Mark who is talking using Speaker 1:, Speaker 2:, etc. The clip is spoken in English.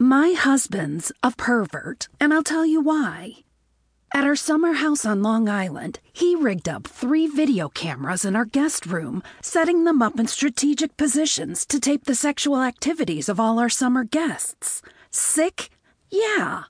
Speaker 1: My husband's a pervert, and I'll tell you why. At our summer house on Long Island, he rigged up three video cameras in our guest room, setting them up in strategic positions to tape the sexual activities of all our summer guests. Sick? Yeah.